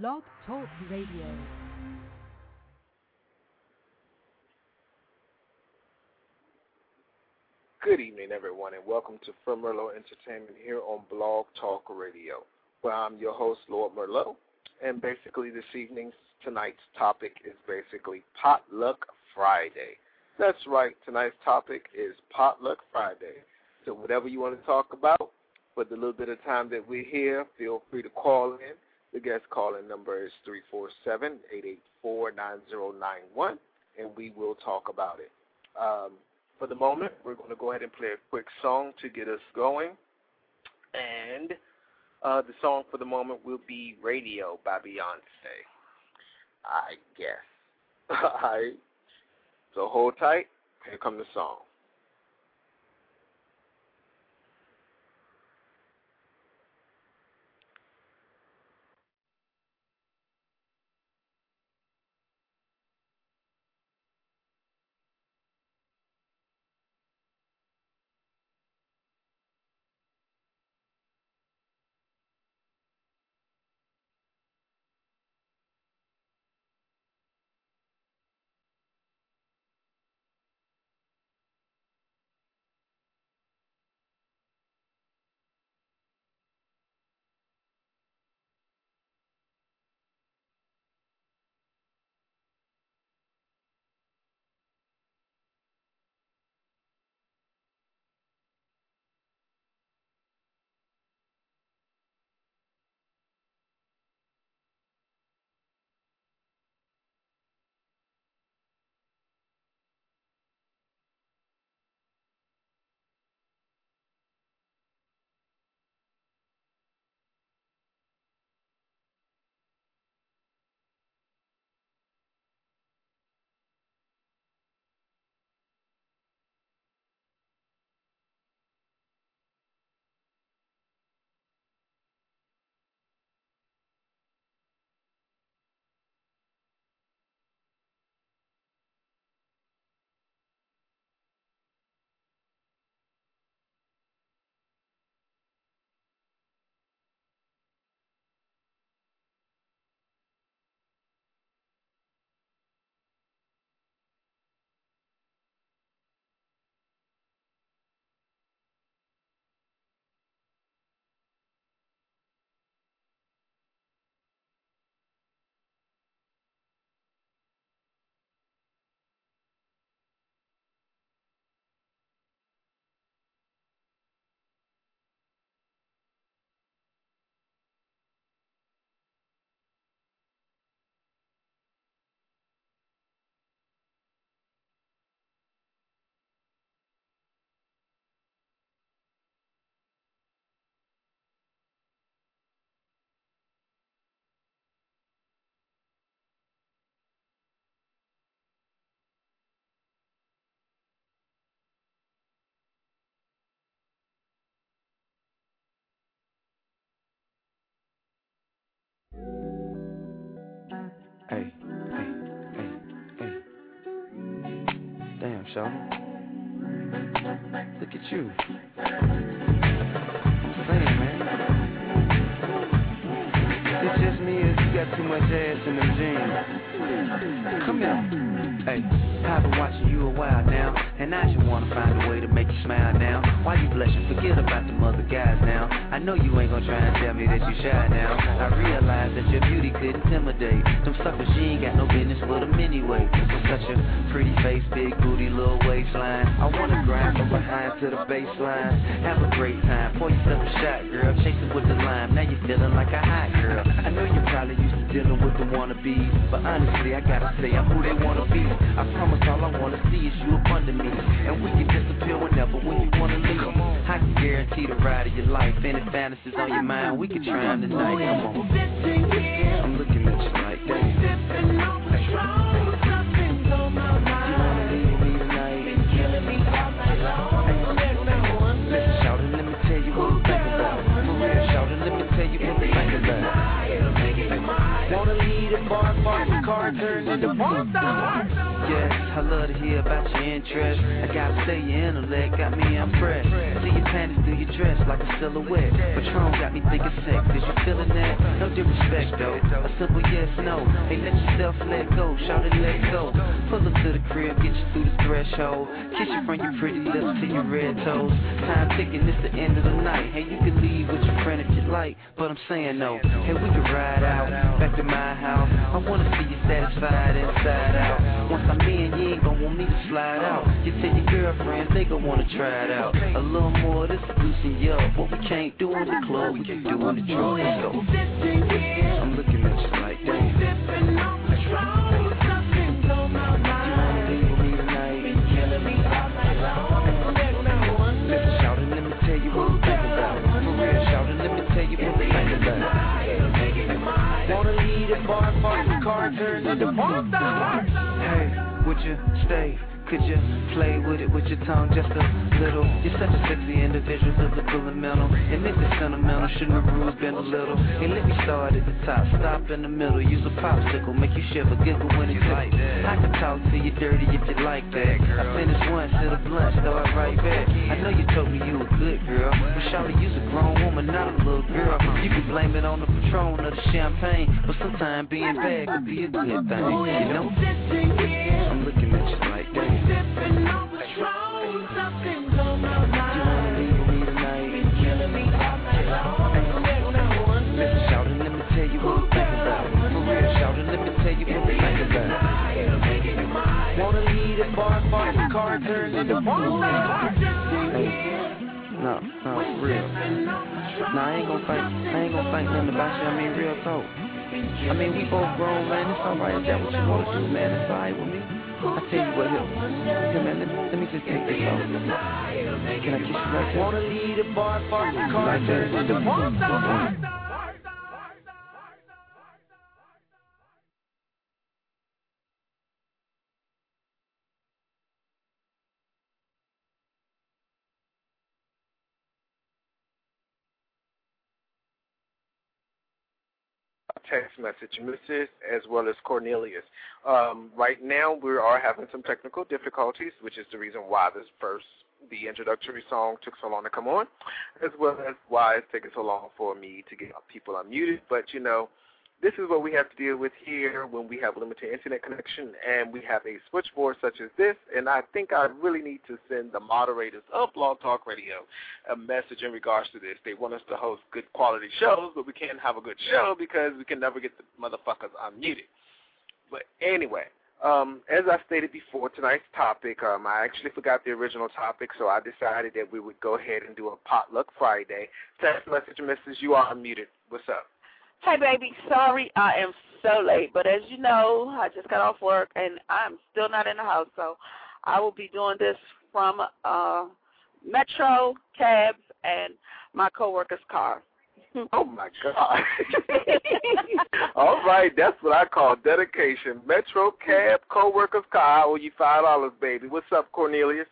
Blog Talk Radio. Good evening, everyone, and welcome to From Merlot Entertainment here on Blog Talk Radio, where I'm your host, Lord Merlot. And basically, this evening's tonight's topic is basically Potluck Friday. That's right, tonight's topic is Potluck Friday. So, whatever you want to talk about, for the little bit of time that we're here, feel free to call in. The guest calling number is 347 884 9091, and we will talk about it. Um, for the moment, we're going to go ahead and play a quick song to get us going. And uh, the song for the moment will be Radio by Beyonce. I guess. All right. So hold tight. Here comes the song. Damn, Look at you. Saying, man. Much ass in them jeans. Come here. Hey, I've been watching you a while now, and I just wanna find a way to make you smile now. Why you blushing? Forget about the other guys now. I know you ain't gonna try and tell me that you shy now. I realize that your beauty could intimidate them suckers. She ain't got no business with them anyway. Such a pretty face, big booty, little waistline. I wanna grind from behind to the baseline. Have a great time, pour yourself a shot, girl. Chase it with the lime. Now you're feeling like a hot girl. I know you're probably used to dealing with the wannabes, but honestly, I gotta say I'm who they wanna be. I promise all I wanna see is you up under me. And we can disappear whenever when you wanna leave. I can guarantee the ride of your life. Any fantasies on your mind, we can try them tonight. Come on. I'm looking at you like that. Turn into porn star. Yes, I love to hear about your interest. I gotta say your intellect got me impressed. See your panties through your dress like a silhouette. Patron got me thinking sex. Is you feeling that? No disrespect though. A simple yes, no. Hey, let yourself let go. Shout it, let go. Pull up to the crib, get you through the threshold. Kiss you from your pretty lips to your red toes. Time ticking, it's the end of the night. Hey, you can leave with your friend if you like, but I'm saying no. Hey, we can ride out back to my house. I wanna see you satisfied inside out. Once I'm in, you ain't gon' want me to slide out. You tell your girlfriends they gon' wanna try it out. A little more, this is loosen you up. What we can't do in the club, we can do in the drugstore. I'm looking at you like, damn. bar, bar, the car turns into porn star. Hey, would you stay? Could you play with it with your tongue just a little? You're such a sexy individual, physical and mental. And if it's sentimental, shouldn't the rules been a little? Hey, let me start at the top, stop in the middle. Use a popsicle, make you shiver, giggle when it's like I can talk to you dirty if you like that. I finish one, sit a blunt, start right back. I know you told me you a good girl, but Charlie, you's a grown woman, not a little girl. You can blame it on the Patron or the champagne, but sometimes being bad could be a good thing, you know? I'm looking at you like, damn. bar, bar, car turns into porn No, no, real. No, I ain't gonna. I ain't gonna fight about you. I mean, real talk. I mean, we both grown, man. It's alright. If that's what you wanna do, man, it's alright with me. I tell you what, here, here man, let, let me just take this off. Can I kiss you right there? Wanna lead a bar, bar, car turns into porn text message, Mrs. as well as Cornelius. Um, right now, we are having some technical difficulties, which is the reason why this first, the introductory song took so long to come on, as well as why it's taking so long for me to get people unmuted. But, you know, this is what we have to deal with here when we have limited internet connection and we have a switchboard such as this. And I think I really need to send the moderators of Blog Talk Radio a message in regards to this. They want us to host good quality shows, but we can't have a good show because we can never get the motherfuckers unmuted. But anyway, um, as I stated before, tonight's topic, um, I actually forgot the original topic, so I decided that we would go ahead and do a potluck Friday. Text message, Mrs. You are unmuted. What's up? Hey, baby. Sorry I am so late, but as you know, I just got off work and I'm still not in the house, so I will be doing this from uh Metro, cabs, and my coworker's car. oh my God! All right, that's what I call dedication. Metro, cab, coworker's car. I owe you five dollars, baby. What's up, Cornelius?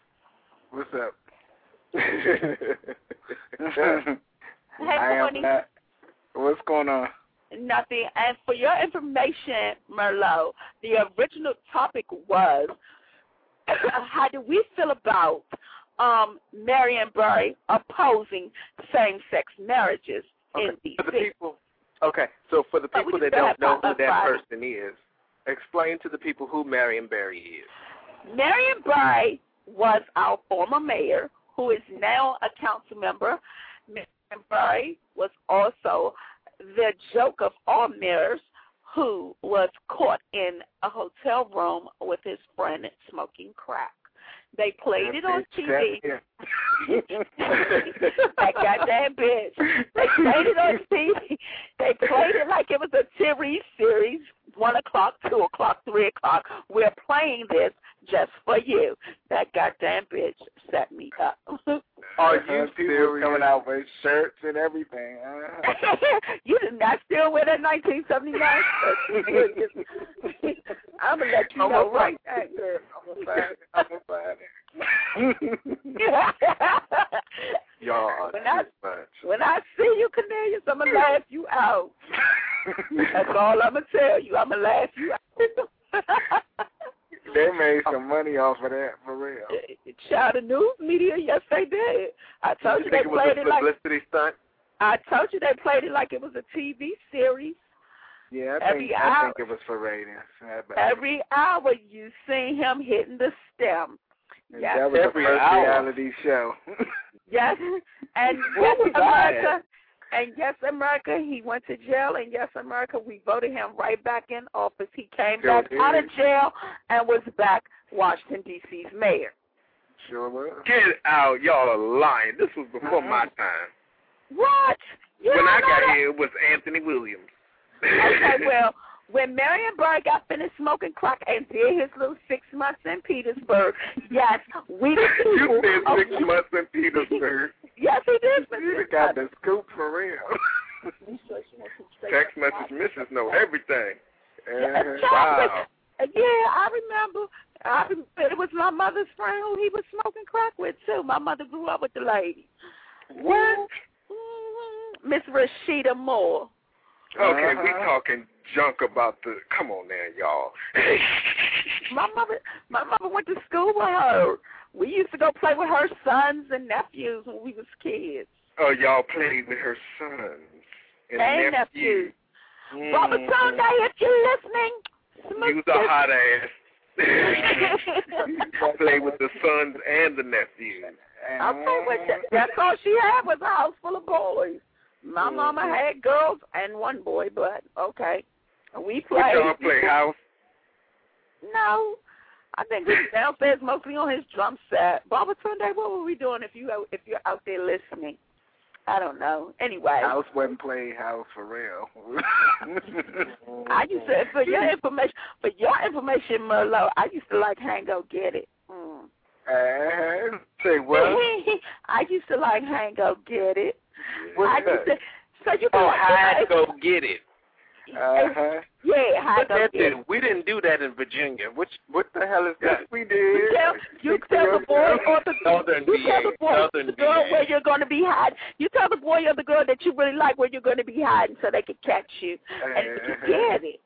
What's up? hey, I am not. What's going on? nothing. And for your information, Merlot, the original topic was how do we feel about um, Marion Barry opposing same-sex marriages okay. For the people, okay, so for the people that don't know who that person is, explain to the people who Marion Barry is. Marion Barry was our former mayor, who is now a council member. Marion Barry was also the joke of all mayors who was caught in a hotel room with his friend smoking crack. They played it on TV. I got that goddamn bitch. They played it on TV. They played it like it was a series series, one o'clock, two o'clock, three o'clock. We're playing this just for you. That goddamn bitch set me up. Are you still coming out with shirts and everything? you did not still wear that 1979 I'm gonna let you know right now. I'm find it. I'm gonna find it. Y'all when I, when I see you, Cornelius, I'm gonna laugh you out. That's all I'm gonna tell you. I'm gonna laugh you out. they made some money off of that for real. Child the news media, yes they did. I told you, you they it played it like publicity stunt. I told you they played it like it was a TV series. Yeah, I every think hour, I think it was for ratings. Every hour you see him hitting the stem. And yes, that was every the first hour. reality show. yes, and yes, America. And yes, America, he went to jail. And yes, America, we voted him right back in office. He came Sure back did. out of jail and was back Washington D.C.'s mayor. Sure was. Get out, y'all are lying. This was before Uh-huh. my time. What? You when I got that? here, it was Anthony Williams. Okay, well, when Marion Barry got finished smoking crack and did his little six months in Petersburg, yes, we the people. you said of- six months in Petersburg. yes, he did. spend You got months. the scoop for real. Text message missus know everything. Yes. Wow. Yeah, I remember. I it was my mother's friend who he was smoking crack with too. My mother grew up with the lady. What? Miss Rasheeda Moore. Okay, we Uh-huh. talking junk about the. Come on now, y'all. My mother, my mother went to school with her. We used to go play with her sons and nephews when we was kids. oh, y'all played with her sons and, And nephews. nephews. Robert Sunday, if you're listening, You was a hot ass. play with the sons and the nephews. Okay, well, that- that's all she had was a house full of boys. My Mhm. mama had girls and one boy, but okay. We played. y'all play house? No, I think we was downstairs mostly on his drum set. Barbara Sunday, what were we doing if you if you're out there listening? I don't know. Anyway, House wasn't played house for real. I used to for your information for your information, Merlot. I used to like hang go get it. Mm. Uh, say what? I used to like hang go get it. What's I used that? to. So you Oh, hide go get it. Uh-huh. Yeah, hide But go that get it. we didn't do that in Virginia. Which what the hell is Yes, that? we You did. tell, you tell the boy or the Southern you tell the boy Southern the girl VA. where you're going to be hiding. You tell the boy or the girl that you really like where you're going to be hiding so they can catch you and they can get it.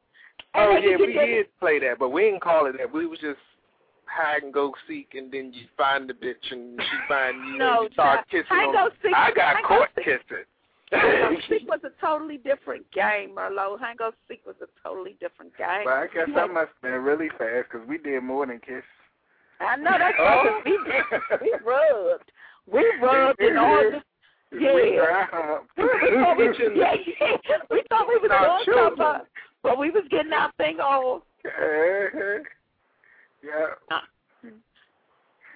And Oh yeah, we that- did play that, but we didn't call it that. We was just hide and go seek, and then you find the bitch and she find you No, and you start child. kissing. Hide on- go seek- I got hide and go caught seek- kissing. Hide and go seek was a totally different game, Merlot. Hide and go seek was a totally different game. But I guess I must have been really fast because we did more than kiss. I know that's Oh. right. We, did- we rubbed. We rubbed and all the We Yeah. dry we thought we, yeah, yeah. we thought we was Our doing children. something, but we was getting our thing on. Yeah.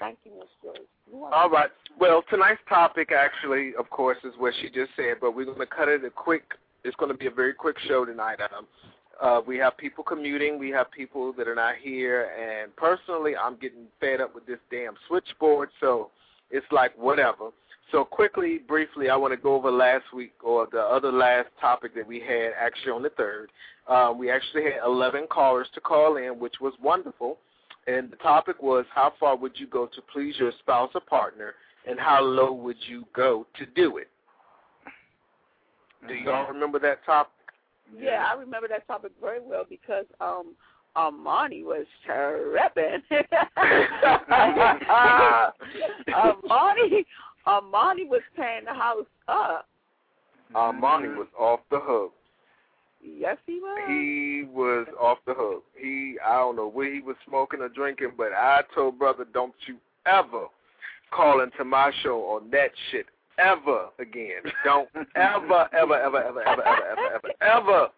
Thank you, Miss Joyce. All right. Well, tonight's topic actually, of course, is what she just said, but we're going to cut it a quick. It's going to be a very quick show tonight. Um, uh, we have people commuting. We have people that are not here, and personally, I'm getting fed up with this damn switchboard. So it's like whatever. So quickly, briefly, I want to go over last week or the other last topic that we had actually on the third. Um, we actually had 11 callers to call in, which was wonderful. And the topic was how far would you go to please your spouse or partner, and how low would you go to do it? Do y'all remember that topic? Yeah, I remember that topic very well because um Armani was tripping. Armani Armani was paying the house up. Armani was off the hook. Yes, he was. He was off the hook. He, I don't know what he was smoking or drinking, but I told brother, don't you ever call into my show on that shit ever again. Don't ever, ever, ever, ever, ever, ever, ever, ever, ever,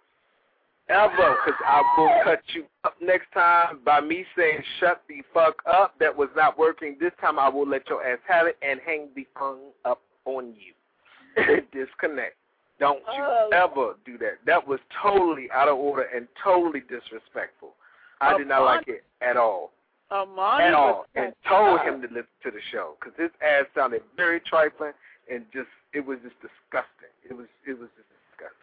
ever, because I will cut you up next time by me saying shut the fuck up. That was not working. This time I will let your ass have it and hang the phone up on you. Disconnect. Don't you Oh. ever do that. That was totally out of order and totally disrespectful. I did not like it at all. Armani At all. And told him to listen to the show because his ass sounded very trifling and just it was just disgusting. It was it was just disgusting.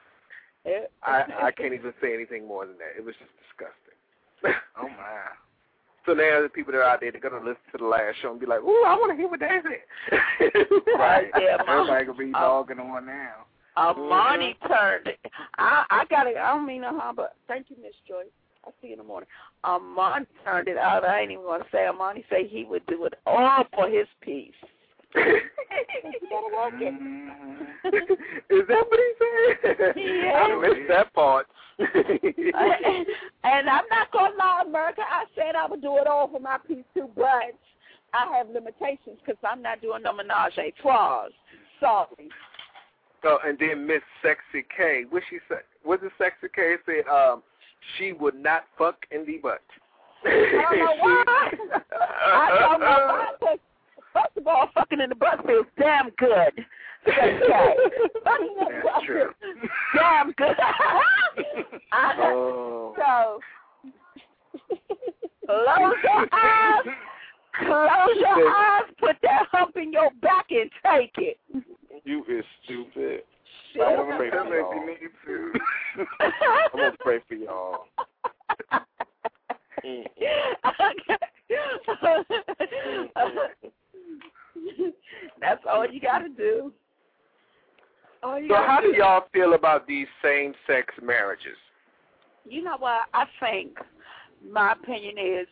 It- I I can't even say anything more than that. It was just disgusting. Oh my. So now the people that are out there, they're gonna listen to the last show and be like, "Ooh, I want to hear what they said." Right. Yeah. Everybody gonna be Oh. dogging on now. Amani mm-hmm. turned. I I got it. I don't mean no harm, but thank you, Miss Joy. I'll see you in the morning. Amani turned it out. I ain't even gonna say. Amani say he would do it all for his piece. Mm-hmm. Is that what he said? Yeah. I missed that part. and I'm not gonna lie, America. I said I would do it all for my piece too, but I have limitations because I'm not doing no menage a trois. Sorry. Oh, and then Miss Sexy K, what she said? What did Sexy K say? Um, she would not fuck in the butt. I don't know why. I don't know why. First of all, fucking in the butt feels damn good. Okay. That's true. Damn good. oh. So, close your eyes. Close your eyes. Put that hump in your back and take it. You is stupid. Shit. I'm gonna pray for y'all. I'm gonna pray for y'all. That's all you gotta do. All you so how do y'all feel about these same-sex marriages? You know what? I think my opinion is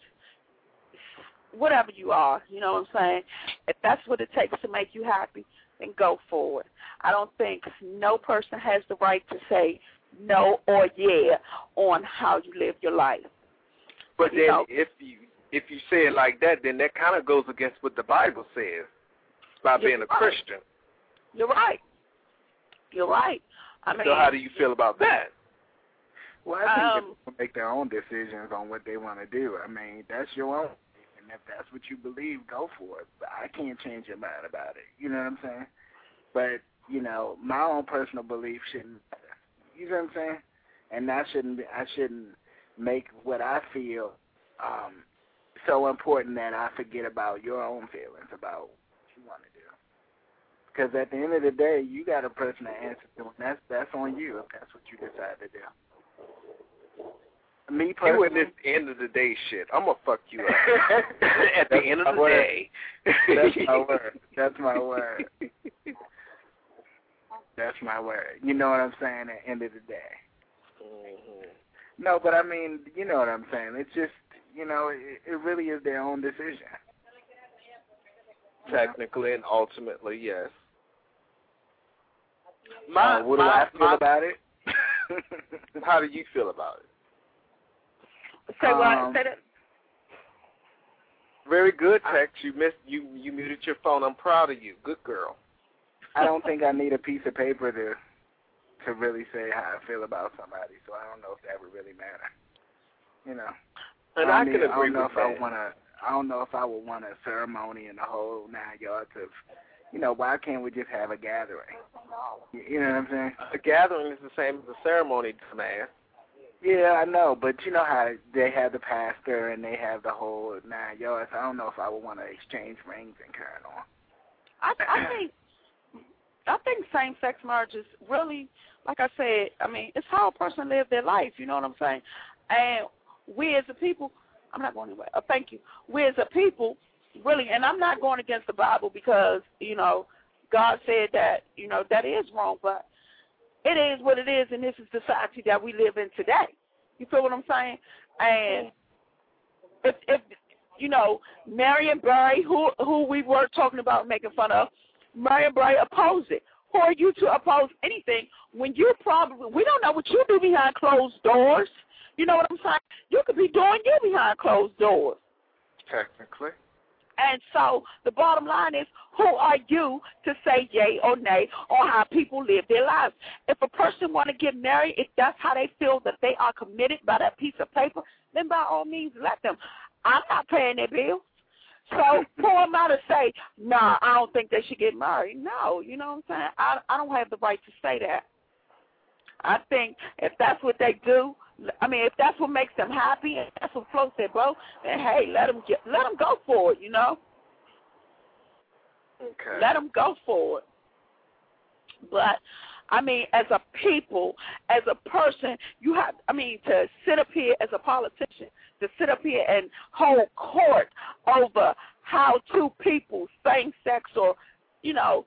whatever you are, you know what I'm saying? If that's what it takes to make you happy, then go forward. I don't think no person has the right to say no or yeah on how you live your life. But you then know, if you if you say it like that, then that kind of goes against what the Bible says about being a right. Christian. You're right. You're right. I mean, so how do you feel about that? Well, I think um, people make their own decisions on what they want to do. I mean, that's your own. And if that's what you believe, go for it. But I can't change your mind about it. You know what I'm saying? But, you know, my own personal belief shouldn't. You know what I'm saying? And I shouldn't I shouldn't make what I feel um so important that I forget about your own feelings about what you want to do. Because at the end of the day, you got a person to answer to, and that's that's on you if that's what you decide to do. Me personally, you in this end of the day shit. I'm gonna fuck you up at the end of the word. day. That's my word. That's my word. That's my word. You know what I'm saying? At the end of the day. Mm-hmm. No, but I mean, you know what I'm saying. It's just, you know, it, it really is their own decision. Technically and ultimately, yes. My, uh, what do my, I feel my, about it? how do you feel about it? Say what? Um, say. Very good, Tex. You missed you you muted your phone. I'm proud of you. Good girl. I don't think I need a piece of paper to to really say how I feel about somebody, so I don't know if that would really matter. You know. And I, I, can agree I don't know with if that. I want to. I don't know if I would want a ceremony and the whole nine yards of, you know, why can't we just have a gathering? You, know what I'm saying? A gathering is the same as a ceremony, dumbass. Yeah, I know, but you know how they have the pastor and they have the whole nine yards. I don't know if I would want to exchange rings and carry on. I, I think I think same sex marriages really, like I said, I mean, it's how a person live their life. You know what I'm saying? And we as a people, I'm not going anywhere. Uh, thank you. We as a people, really, and I'm not going against the Bible because you know God said that you know that is wrong, but it is what it is, and this is society that we live in today. You feel what I'm saying? And if if you know Marion Barry, who who we were talking about making fun of, Marion Barry opposed it. Who are you to oppose anything when you probably we don't know what you do behind closed doors? You know what I'm saying? You could be doing you behind closed doors. Technically. And so the bottom line is, who are you to say yay or nay on how people live their lives? If a person want to get married, if that's how they feel that they are committed by that piece of paper, then by all means let them. I'm not paying their bills. So who am I to say, nah, I don't think they should get married? No, you know what I'm saying? I I don't have the right to say that. I think if that's what they do, I mean, if that's what makes them happy and that's what floats their boat, then hey, let them get, let them go for it. You know, Okay. let them go for it. But I mean, as a people, as a person, you have. I mean, to sit up here as a politician, to sit up here and hold court over how two people, same sex or, you know,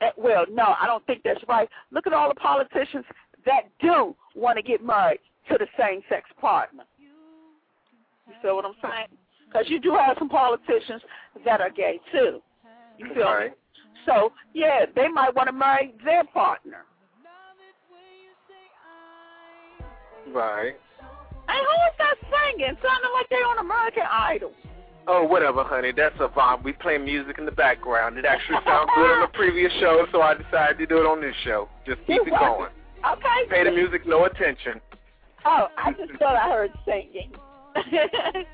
eh, well, no, I don't think that's right. Look at all the politicians that do want to get married to the same-sex partner. You see what I'm saying? Because you do have some politicians that are gay too. You feel Right. me? So yeah, they might want to marry their partner. Right. And who is that singing? Sounding like they on American Idol. Oh, whatever, honey. That's a vibe. We play music in the background. It actually sounds good on the previous show, so I decided to do it on this show. Just keep it going. Okay. Pay the music no attention. Oh, I just thought I heard singing.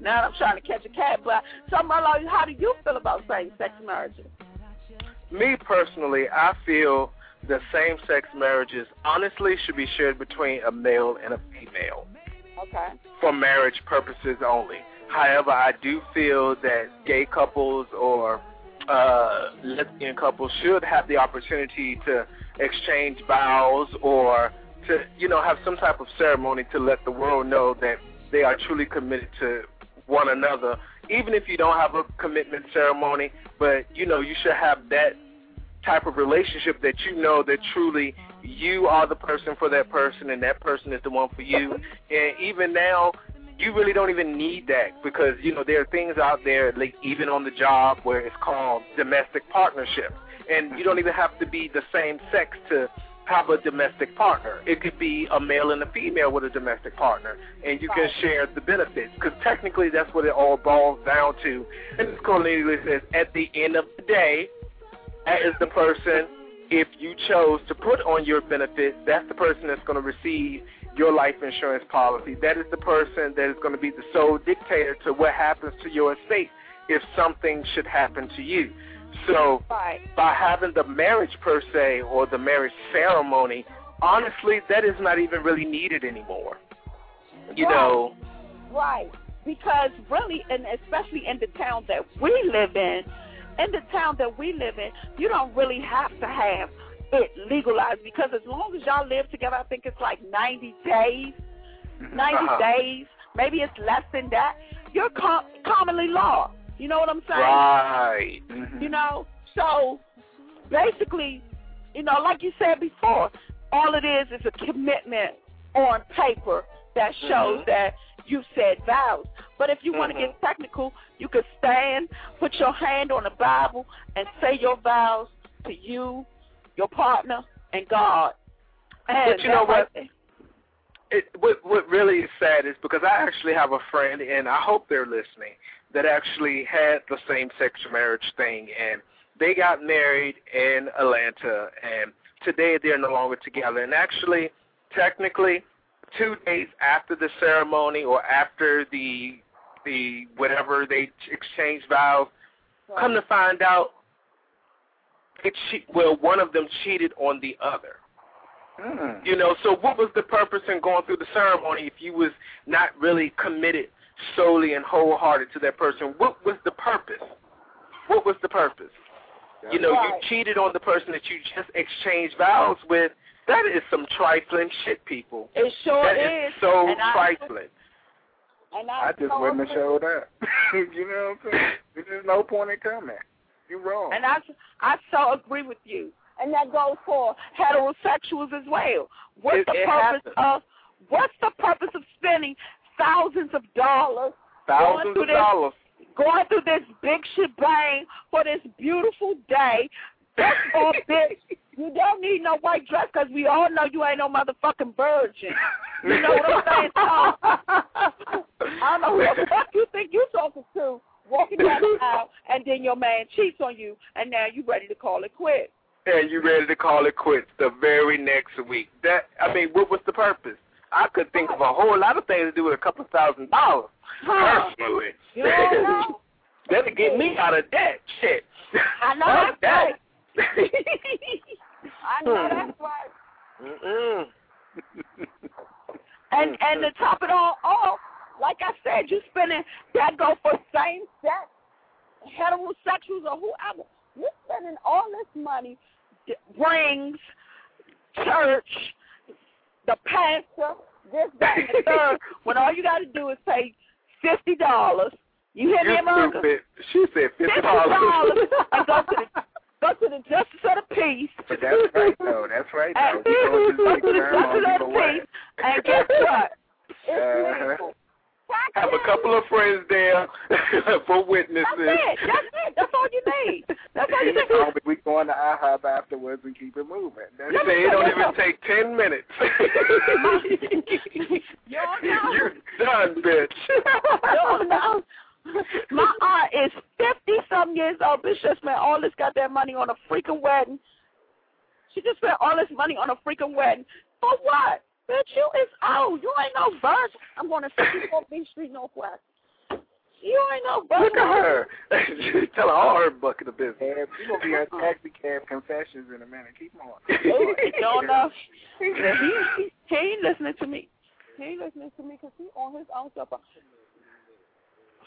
now I'm trying to catch a cat, but so Marlo, how do you feel about same-sex marriages? Me personally, I feel the same-sex marriages honestly should be shared between a male and a female Okay. for marriage purposes only. However, I do feel that gay couples or uh, lesbian couples should have the opportunity to exchange vows or to, you know, have some type of ceremony to let the world know that they are truly committed to one another. Even if you don't have a commitment ceremony, but you know, you should have that type of relationship that you know that truly you are the person for that person and that person is the one for you. And even now, you really don't even need that because you know there are things out there, like even on the job, where it's called domestic partnership, and you don't even have to be the same sex to have a domestic partner. It could be a male and a female with a domestic partner, and you can share the benefits because technically that's what it all boils down to. And this Cornelia says, at the end of the day, that is the person, if you chose to put on your benefits, that's the person that's going to receive your life insurance policy. That is the person that is going to be the sole dictator to what happens to your estate if something should happen to you. So Right. by having the marriage per se or the marriage ceremony, honestly, that is not even really needed anymore. You Right. know, Right. Because really, and especially in the town that we live in, in the town that we live in, you don't really have to have it legalized because as long as y'all live together, I think it's like 90 days, 90 Uh-huh. days, maybe it's less than that, you're com- commonly law. You know what I'm saying? right. You know? So basically, you know, like you said before, all it is is a commitment on paper that shows Mhm. that you said vows. But if you want to get technical, you could stand, put your hand on the Bible, and say your vows to you, your partner, and God. And But you know what? it, what what really is sad is because I actually have a friend, and I hope they're listening, that actually had the same-sex marriage thing, and they got married in Atlanta, and today they're no longer together. And actually, technically, two days after the ceremony or after the the whatever they exchanged vows, come to find out, it che- well, one of them cheated on the other. Mm. You know, so what was the purpose in going through the ceremony if you was not really committed solely and wholehearted to that person? What was the purpose? What was the purpose? You know, Right. you cheated on the person that you just exchanged vows with. That is some trifling shit, people. It sure That is. is so and I, trifling. and I, I just so wouldn't have agree. showed up. you know what I'm saying? There's no point in coming. You're wrong. And I, I so agree with you. And that goes for heterosexuals as well. What's It- the it purpose happens. of what's the purpose of spending thousands of dollars Thousands of this- dollars. going through this big shebang for this beautiful day just for a bit? You don't need no white dress because we all know you ain't no motherfucking virgin. You know what I'm saying? So, I don't know who the fuck you think you talking to walking down the aisle and then your man cheats on you and now you ready to call it quits. and you ready to call it quits the very next week. That I mean, what was the purpose? I could think of a whole lot of things to do with a couple thousand dollars. Personally, You know? that'll get me out of debt. Shit. I know that's that. I know that's hmm. right. Mm-mm. And and to top it all off, like I said, you spending that go for same sex, heterosexuals or whoever. You're spending all this money, d- rings, church, the pastor, this, that, and the third. when all you got to do is pay fifty dollars. You hear me, You America? stupid. She said fifty dollars and go to the go to the justice of the peace. But that's right, though. That's right, though. And go to the to the ceremony justice of the peace. And guess what? It's Uh-huh. legal. Have a couple of friends there for witnesses. That's it. That's it. That's all you need. That's all you need. We going to IHOP afterwards and keep it moving. That's You say it don't even take ten minutes. you don't know. You're done, bitch. You don't. My aunt is fifty some years old. Bitch just spent all this goddamn money on a freaking wedding. She just spent all this money on a freaking wedding. For what? Bitch, you is old. You ain't no virgin. I'm going to 64 B Street Northwest. You ain't no virgin. Look at her. Tell her all her bucket of business. Cab, you gonna be on taxi cab confessions in a minute. Keep on. Oh, you don't know. He, he, he ain't listening to me. He ain't listening to me because he on his own stuff.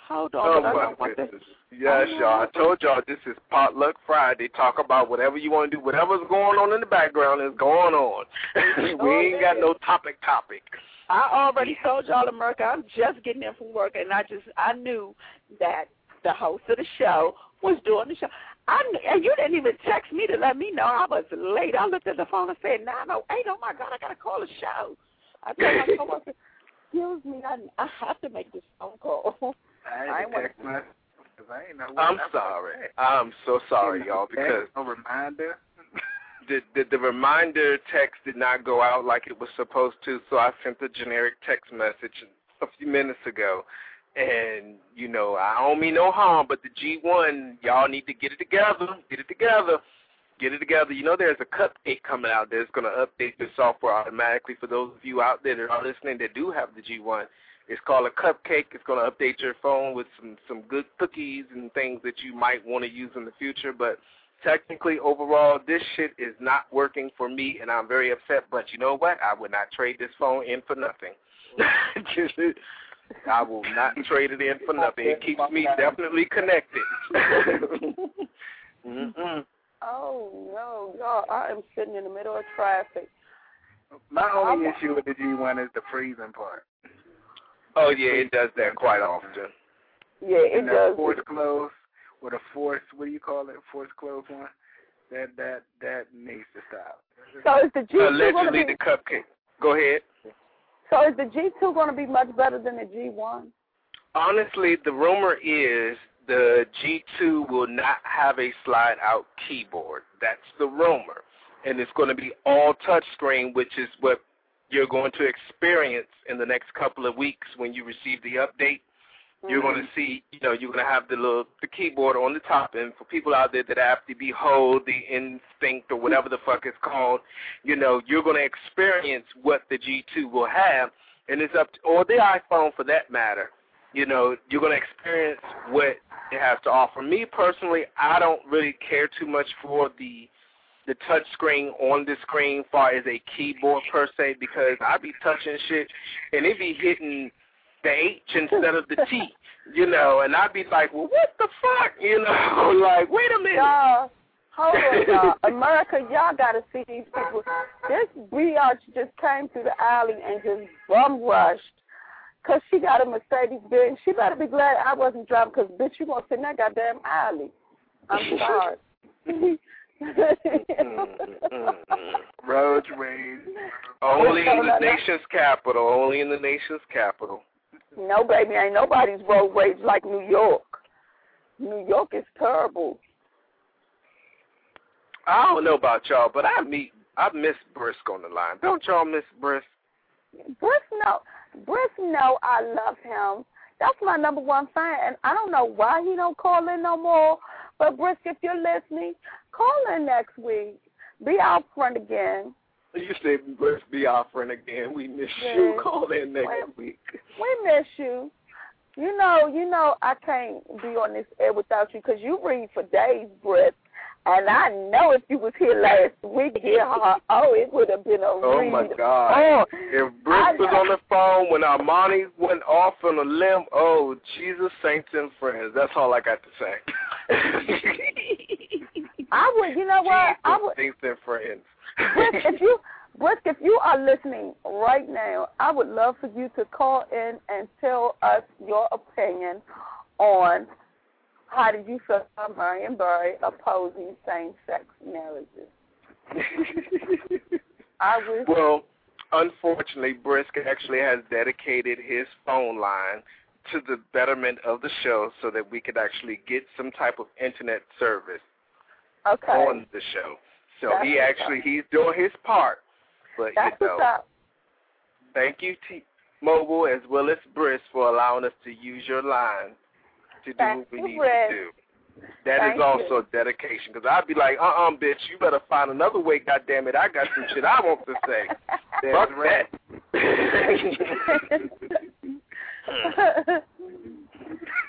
Hold on. Oh I my goodness. this. Yes, y'all. I told y'all this is potluck Friday. Talk about whatever you want to do. Whatever's going on in the background is going on. we ain't got no topic topic. I already told y'all, America, I'm just getting in from work, and I just I knew that the host of the show was doing the show. I and you didn't even text me to let me know I was late. I looked at the phone and said nine oh eight. Oh my God, I gotta call the show. I told my coworker, excuse me, I I have to make this phone call. I I ain't wanna- text my. Cause I ain't know. what I'm sorry. I'm so sorry, y'all, because no reminder. the, the the reminder text did not go out like it was supposed to, so I sent a generic text message a few minutes ago. And you know, I don't mean no harm, but the G1, y'all need to get it together. Get it together. Get it together. You know, there's a cupcake coming out that's going to update the software automatically for those of you out there that are listening that do have the G1. It's called a cupcake. It's going to update your phone with some some good cookies and things that you might want to use in the future. But technically, overall, this shit is not working for me, and I'm very upset. But you know what? I would not trade this phone in for nothing. I will not trade it in for nothing. It keeps me definitely connected. Mm-mm. Oh no, y'all! I am sitting in the middle of traffic. My only I'm- issue with the G1 is the freezing part. Oh yeah, it does that quite often. Yeah, it and that does. force close or a force, what do you call it? Force close one. That that that needs to stop. So is the G two going to Allegedly, be? the cupcake. Go ahead. So is the G two going to be much better than the G one? Honestly, the rumor is the G2 will not have a slide out keyboard. That's the rumor. And it's going to be all touchscreen, which is what you're going to experience in the next couple of weeks when you receive the update. You're going to mm-hmm. see, you know, you're going to have the little the keyboard on the top, and for people out there that have to behold the instinct or whatever the fuck it's called, you know, you're going to experience what the G2 will have, and it's up to, or the iPhone for that matter. You know, you're going to experience what it has to offer. Me personally, I don't really care too much for the the touch screen on the screen far as a keyboard per se because I be touching shit and it be hitting the H instead of the T, you know, and I'd be like, well, what the fuck, you know, like, wait a minute. Y'all, hold on, y'all. America, y'all got to see these people. This biatch just came through the alley and just bum rushed. Cause she got a Mercedes Benz. She better be glad I wasn't driving. Cause bitch, you gonna sit in that goddamn alley. I'm sorry. Mm-hmm. Roads rage. Only in the nation's capital, only in the nation's capital. No, baby, ain't nobody's road rage like New York. New York is terrible. I don't know about y'all, but I meet, I miss Brisk on the line. Don't y'all miss Brisk? Brisk no Brisk no, I love him. That's my number one fan, and I don't know why he don't call in no more. But Brisk, if you're listening, call in next week. Be our friend again. You say Brisk be offering again. We miss Yeah. you. Call in next Well, week. We miss you. You know, you know, I can't be on this air without you because you read for days, Brisk. And I know if you was here last week, here, oh, it would have been a Oh read. my God! Oh, If I Brisk was on the phone when Armani went off on a limb, oh Jesus, saints and friends. That's all I got to say. I would, you know what? I Jesus, would, saints and friends. Brisk, if you, Brisk, if you are listening right now, I would love for you to call in and tell us your opinion on How did you feel about Marion Barry opposing same-sex marriages? I wish. Well, unfortunately, Brisk actually has dedicated his phone line to the betterment of the show so that we could actually get some type of internet service okay. on the show. So That's he actually he's doing his part. But That's you know, what's up. thank you T Mobile as well as Brisk for allowing us to use your line to do Thank what we need Brisk. to do. That is Thank also you. dedication because I'd be like, uh-uh, bitch, you better find another way. God damn it, I got some shit I want to say. That's Fuck right. that.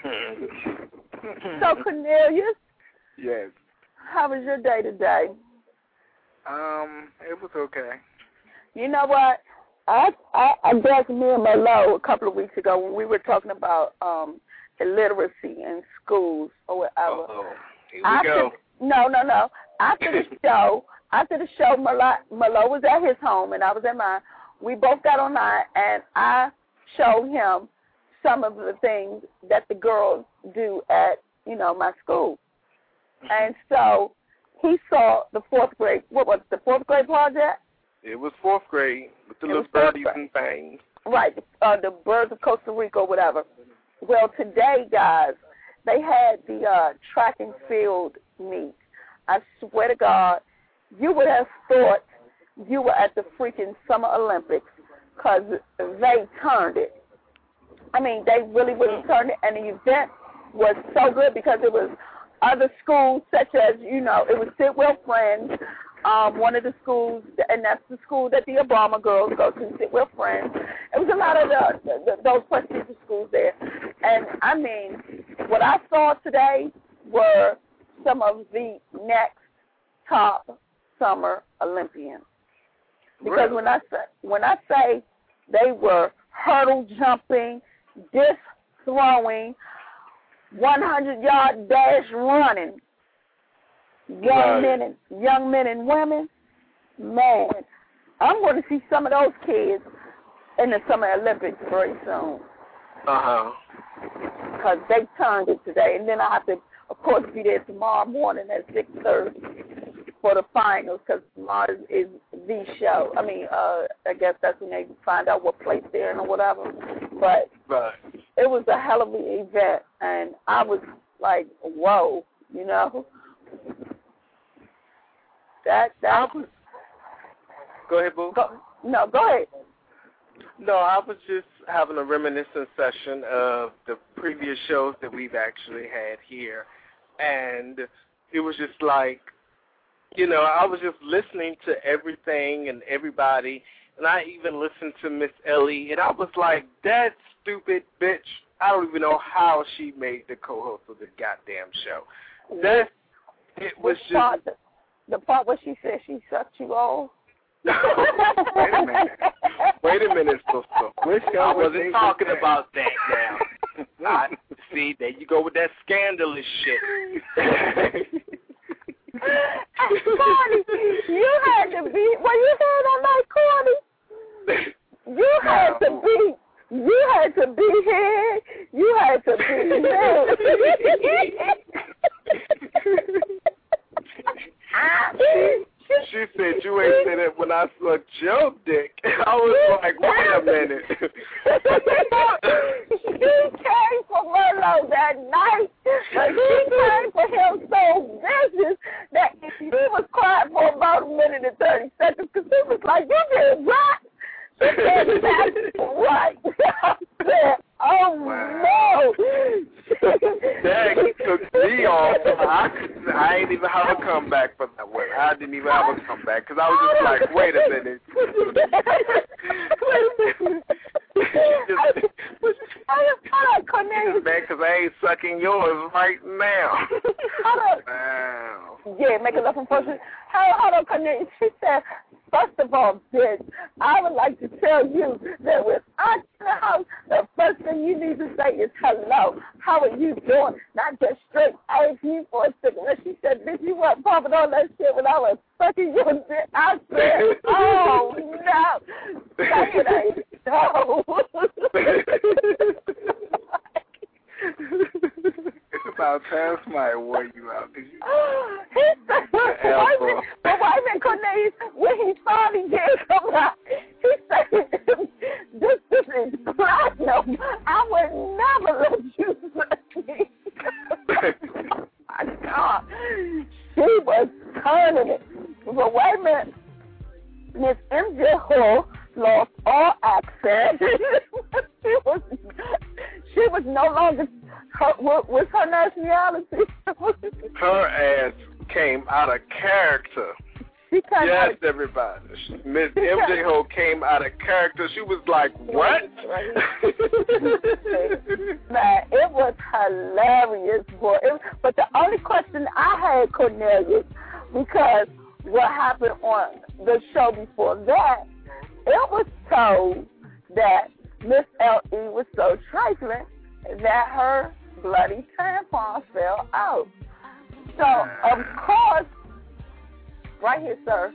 so Cornelius, Yes. how was your day today? Um, it was okay. You know what? I I I guess me and Merlot a couple of weeks ago when we were talking about um illiteracy in schools or whatever. Uh-oh. Here we After, go. No, no, no. After the show, after the show, Merlot was at his home and I was at mine. We both got online and I showed him some of the things that the girls do at you know my school, and so he saw the fourth grade. What was the fourth grade project? It was fourth grade with the It little birdies and things. Right, uh, the Birds of Costa Rica, or whatever. Well, today, guys, they had the uh, track and field meet. I swear to God, you would have thought you were at the freaking Summer Olympics because they turned it. I mean, they really, really turned it, and the event was so good because it was other schools such as, you know, it was Sidwell Friends, um, one of the schools, and that's the school that the Obama girls go to, Sidwell Friends. It was a lot of the, the, those prestigious schools there, and I mean, what I saw today were some of the next top summer Olympians. Because Really? when I say when I say they were hurdle jumping, disc throwing, 100 yard dash running, young Right. men and young men and women, man, I'm going to see some of those kids in the Summer Olympics very soon Uh-huh. Because they turned it today, and then I have to, of course, be there tomorrow morning at six thirty for the finals because tomorrow is, is the show. I mean, uh, I guess that's when they find out what place they're in or whatever. But Right. it was a hell of an event, and I was like, whoa, you know. That that was Go ahead, Boo. go, no, go ahead. No, I was just having a reminiscent session of the previous shows that we've actually had here. And it was just like, you know, I was just listening to everything and everybody. And I even listened to Miss Ellie. And I was like, that stupid bitch. I don't even know how she made the co host of the goddamn show. That, it was Which just. part, the, the part where she said she sucked you off. Wait a minute. Wait a minute, sister. Which I was wasn't this? talking about that now. I, see, there you go with that scandalous shit. Corny, you had to be. Well, you heard that night, Corny. You had to be. You had to be here. You had to be here. She said you ain't said it when I sucked your dick. I was like, wait a minute. she came for Merlot that night. But she came for him so vicious that he was quiet for about a minute and 30 seconds because he was like, you did what? She said, that's what? I oh, no. that took me off. I could, I ain't even have a comeback for that one. I didn't even have a comeback because I was just like, wait a minute. Wait a minute. Hold on, Cornelius. Man, because I ain't sucking yours right now. Hold on. Wow. Yeah, make it up from first. Hold, hold on, Cornelius. She said, first of all, bitch, I would like to tell you that I get in the house, the first thing you need to say is hello. How are you doing? Not just straight ask you for a cigarette. She said, bitch, you weren't pumping all that shit when I was sucking your dick. I said, oh, no. Say it ain't so. about time somebody wore you out. Did you? he said, wait a minute, but a minute, Cornelius, when he finally did come out, he said, this, this is platinum. I would never let you touch me. my God. She was turning it. But wait a minute. Miss MJ Hall lost all access. she was she was no longer her, what was her nationality? Her ass came out of character. She came Yes, out everybody. Miss MJ Ho came out of character. She was like, "What?" Man, it was hilarious, boy. It, but the only question I had, Cornelius, because what happened on the show before that, it was told that Miss L.E. was so trifling that her bloody tampon fell out. So, of course, right here, sir,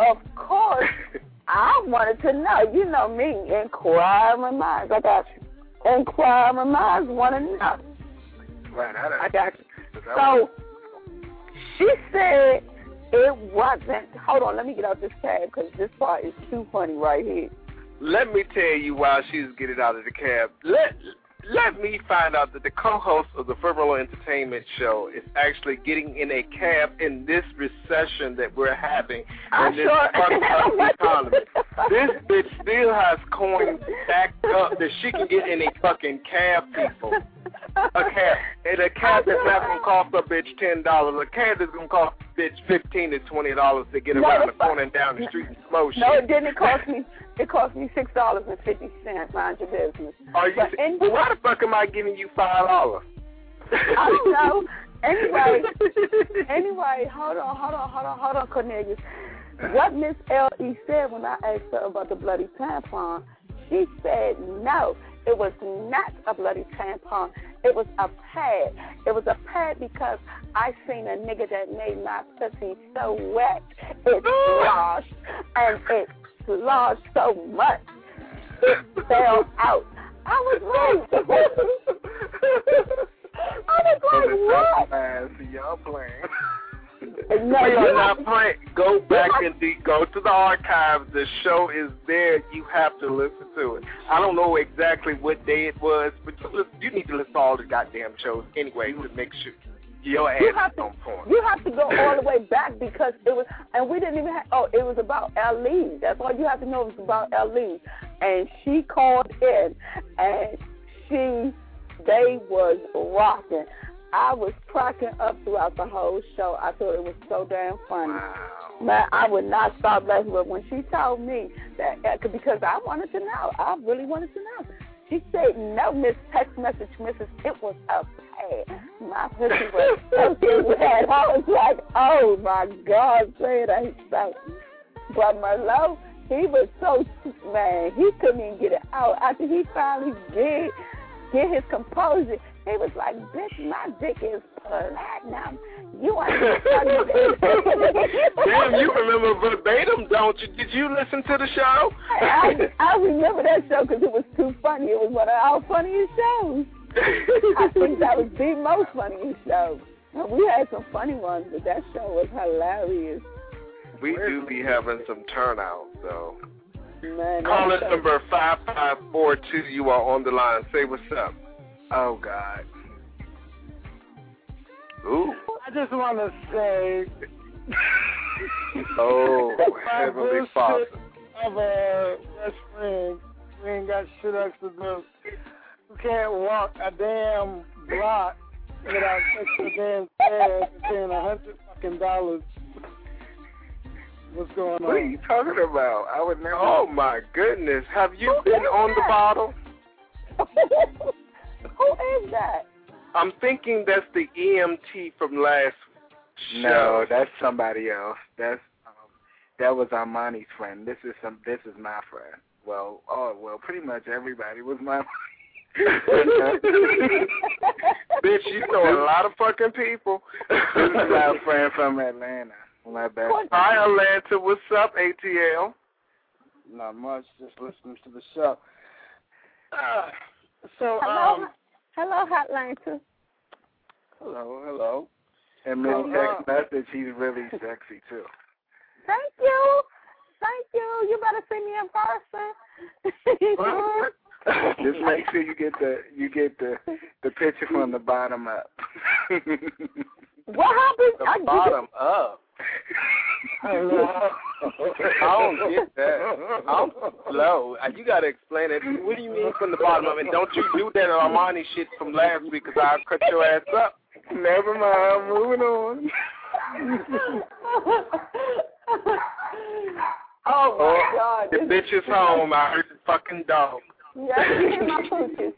of course, I wanted to know. You know me, inquiring minds. I got you. Inquiring minds want to know. Right, I, I got you. So she said it wasn't. Hold on, let me get out this tab because this part is too funny right here. Let me tell you while she's getting out of the cab. Let let me find out that the co-host of the Firmolo Entertainment Show is actually getting in a cab in this recession that we're having in this sure. fucked economy. This bitch still has coins stacked up that she can get in a fucking cab, people. A cab. And a cab that's not gonna cost a bitch ten dollars. A cab that's gonna cost a bitch fifteen to twenty dollars to get No, around the corner and down the street and slow shit. No, it didn't. Cost me. It cost me six dollars and fifty cents. Mind your business. Are you? But in- well, why the fuck am I giving you five dollars? I don't know. Anyway, anyway, hold on, hold on, hold on, hold on, Cornelius. What Miss L.E. said when I asked her about the bloody tampon, she said no, it was not a bloody tampon. It was a pad. It was a pad because I seen a nigga that made my pussy so wet, it sloshed, and it sloshed so much, it fell out. I was like, I was like, what? Y'all playing. No, we you are not playing. Go back and de- go to the archives. The show is there. You have to listen to it. I don't know exactly what day it was, but you, listen, you need to listen to all the goddamn shows anyway to make sure your ass You have is to- on point. You have to go all the way back because it was, and we didn't even have. Oh, it was about Ali. That's all you have to know. It was about Ali, and she called in, and she, they was rocking. I was cracking up throughout the whole show. I thought it was so damn funny. Wow. Man, I would not stop laughing. But when she told me that, uh, because I wanted to know, I really wanted to know. She said, "No, Miss Text Message, Mrs. It was a pad. My pussy was soaking wet." I was like, "Oh my God, say it ain't so." But Merlot, he was so man, he couldn't even get it out. After he finally did get his composure, he was like, "Bitch, my dick is platinum. You understand?" Damn, you remember verbatim, don't you? Did you listen to the show? I, I remember that show because it was too funny. It was one of our funniest shows. I think that was the most funniest show. And we had some funny ones, but that show was hilarious. we do be having some turnout, though. Man, Call us number 5542. You are on the line. Say what's up. Oh God. Ooh. I just want to say, Oh, Heavenly Father. of a best friend, we ain't got shit else to do. We can't walk a damn block without taking a damn fare and paying a hundred fucking dollars. What's going on? What are you talking about? I would never. Oh my goodness. Have you been on the bottle? Who is that? I'm thinking that's the EMT from last show. No, that's somebody else. That's um, that was Armani's friend. This is some. This is my friend. Well, oh well, pretty much everybody was my. Bitch, you know a lot of fucking people. this is my friend from Atlanta. My best. Hi, Atlanta. What's up, ATL? Not much. Just listening to the show. Uh, so, Hello, um, hello, Hotlanta. Hello, hello. And many text message, he's really sexy too. Thank you. Thank you. You better see me in person. Just make sure you get the you get the the picture from the bottom up. what happened? The I, bottom up. Hello. I don't get that. I'm slow. Uh, You gotta explain it. What do you mean from the bottom of it? don't you do that Armani shit from last week because I'll cut your ass up. Never mind. Moving on. oh my God! The bitch is home. I heard the fucking dog. Yeah, you hear my pooches. You pooches.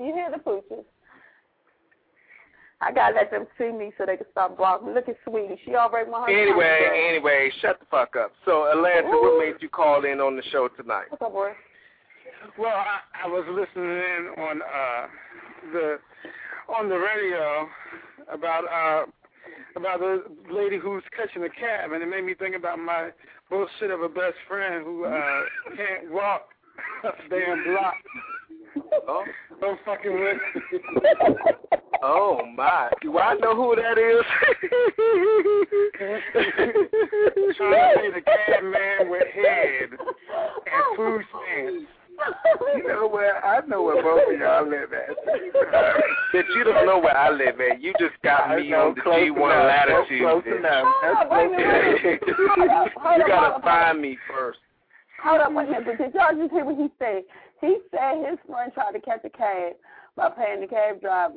I gotta let them see me so they can stop blocking. Look at Sweetie. She already won her Anyway, contract. anyway, shut the fuck up. So, Atlanta, what made you call in on the show tonight? What's up, boy? Well, I, I was listening in on uh the on the radio about uh about the lady who's catching a cab, and it made me think about my bullshit of a best friend who uh can't walk a damn block. Oh, Don't fucking with oh my. Do I know who that is? Trying to be the cab man with head and oh, food stamps. You know where I know where both of y'all live at. Bitch, you don't know where I live at. You just got me on the G1 latitude. Close enough. That's close enough. Hold up, hold you gotta find me first. Hold up, a minute. Did y'all just hear what he said? He said his friend tried to catch a cab by paying the cab driver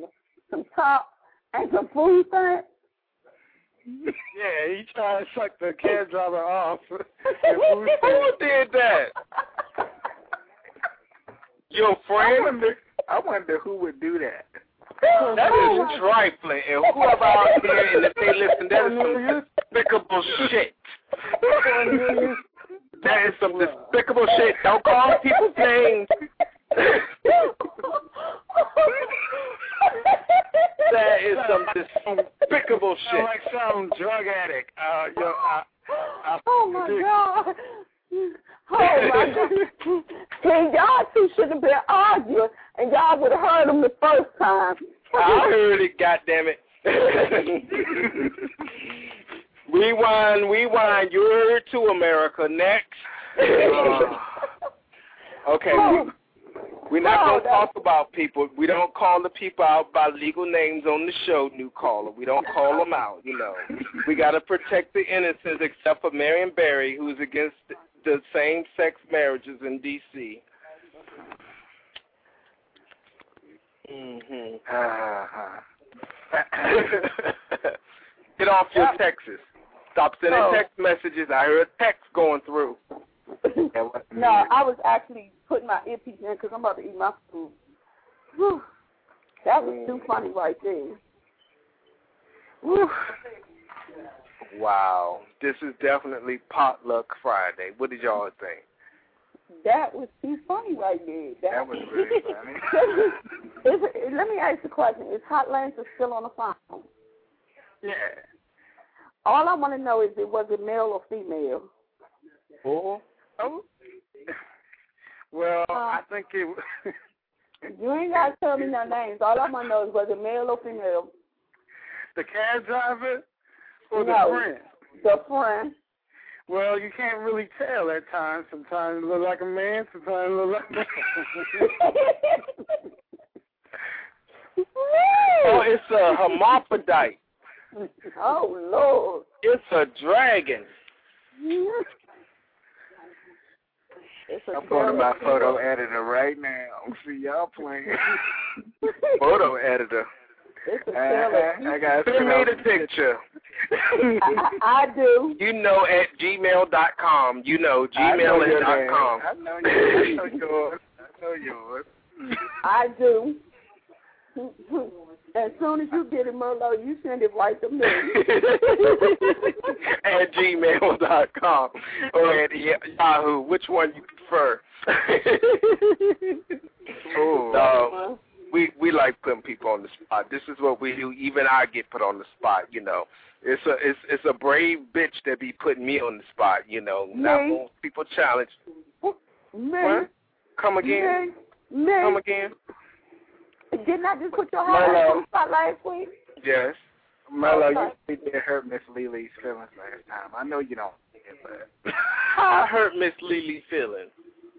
some top and some food stamps. Yeah, he tried to suck the cab driver off. Who did that? Your I friend? wonder, I wonder who would do that. That is trifling. And whoever out there, and if they listen, that is some despicable shit. That is some despicable shit. Don't call people's names. That is some despicable Sound shit. like some drug addict. Uh, yo, I, I, Oh my God. Oh my God. See, y'all two should have been arguing and y'all would have heard them the first time. I heard it, goddammit. rewind, rewind. You're to America. Next. Okay, we, we're not going to talk about people. We don't call the people out by legal names on the show, new caller. We don't call them out, you know. We got to protect the innocents except for Marion Barry, who's against the same-sex marriages in D.C. Mm-hmm. Uh-huh. Get off your Texas. Stop sending Oh. text messages. I heard text going through. no, I was actually putting my earpiece in because I'm about to eat my food. Whew. That was too mm. funny right there. Whew. Wow. This is definitely potluck Friday. What did y'all think? That was too funny right there. That was really funny. Is it, let me ask you a question. Is Hot Lancer still on the phone? Yeah. All I want to know is, it was it male or female? Oh. Oh. well, Uh, I think it. You ain't got to tell me no names. All I want to know is, was it male or female? the cab driver or the friend? The friend. Well, you can't really tell at times. Sometimes it look like a man, sometimes it look like. a woman. Oh, it's a hermaphrodite. Oh, Lord. It's a dragon. It's a I'm going to my photo editor right now. See y'all playing. Photo editor. It's a uh-huh. I, terrible. I, I got Send me the picture. I, I, I do. You know at gmail.com. You know I know gmail your dot name. com. I know yours. I know yours. I know yours. I do. As soon as you get it, Merlot, you send it right to me. at gmail.com or at Yahoo. Which one you prefer? Oh. Um, we we like putting people on the spot. This is what we do. Even I get put on the spot. You know, it's a it's it's a brave bitch that be putting me on the spot. You know, not most people challenge. Me. What? Come again? Me. Come again? Didn't I just put your heart Merlot. on the spot last week? Yes. Oh, Mello, Okay. you really did hurt Miss Lily's feelings last time. I know you don't, but I hurt Miss Lily feelings.